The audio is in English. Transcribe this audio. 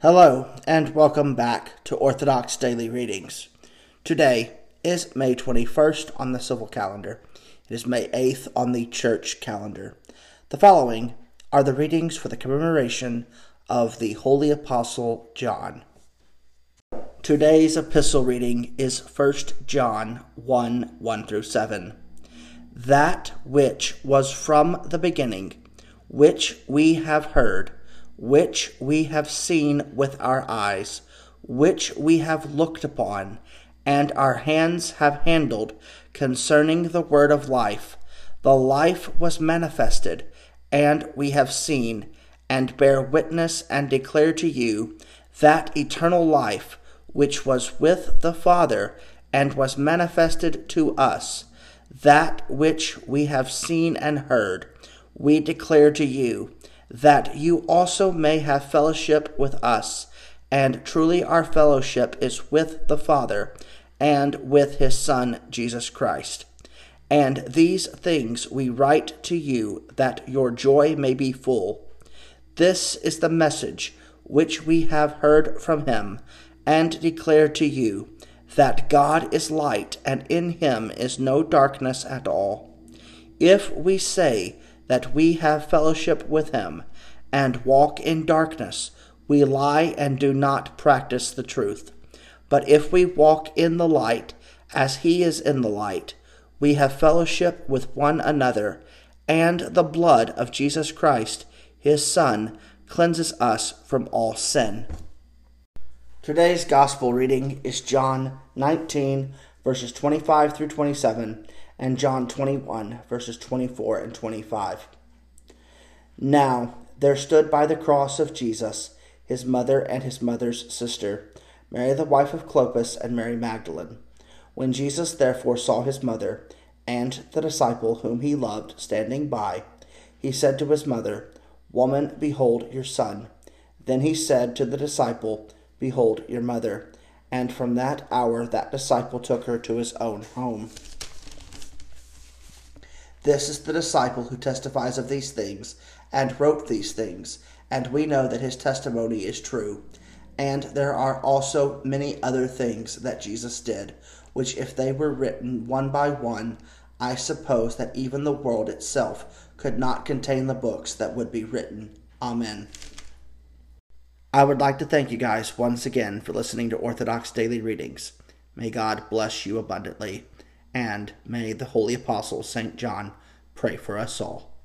Hello, and welcome back to Orthodox Daily Readings. Today is May 21st on the civil calendar. It is May 8th on the church calendar. The following are the readings for the commemoration of the Holy Apostle John. Today's epistle reading is 1 John 1 1 through 7. That which was from the beginning, which we have heard which we have seen with our eyes, which we have looked upon, and our hands have handled concerning the word of life. The life was manifested, and we have seen, and bear witness and declare to you that eternal life which was with the Father and was manifested to us. That which we have seen and heard, we declare to you that you also may have fellowship with us. And truly our fellowship is with the Father and with his Son, Jesus Christ. And these things we write to you that your joy may be full. This is the message which we have heard from him and declare to you that God is light and in him is no darkness at all. If we say that we have fellowship with him and walk in darkness, we lie and do not practice the truth. But if we walk in the light, as he is in the light, we have fellowship with one another, and the blood of Jesus Christ, his Son, cleanses us from all sin. Today's gospel reading is John 19, verses 25 through 27 and John 21, verses 24 and 25. Now there stood by the cross of Jesus his mother and his mother's sister, Mary the wife of Clopas and Mary Magdalene. When Jesus therefore saw his mother and the disciple whom he loved standing by, he said to his mother, Woman, behold your son. Then he said to the disciple, Behold your mother. And from that hour that disciple took her to his own home. This is the disciple who testifies of these things, and wrote these things, and we know that his testimony is true. And there are also many other things that Jesus did, which if they were written one by one, I suppose that even the world itself could not contain the books that would be written. Amen. I would like to thank you guys once again for listening to Orthodox Daily Readings. May God bless you abundantly and may the Holy Apostle St. John pray for us all.